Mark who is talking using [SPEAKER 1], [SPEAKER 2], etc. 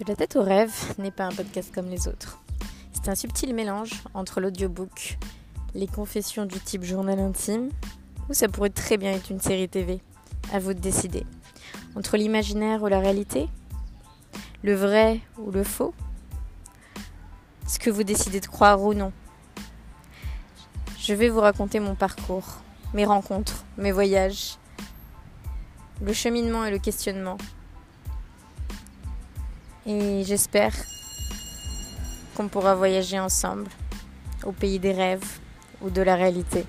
[SPEAKER 1] De la tête au rêve n'est pas un podcast comme les autres. C'est un subtil mélange entre l'audiobook, les confessions du type journal intime, ou ça pourrait très bien être une série TV. À vous de décider. Entre l'imaginaire ou la réalité Le vrai ou le faux Ce que vous décidez de croire ou non Je vais vous raconter mon parcours, mes rencontres, mes voyages, le cheminement et le questionnement et j'espère qu'on pourra voyager ensemble au pays des rêves ou de la réalité.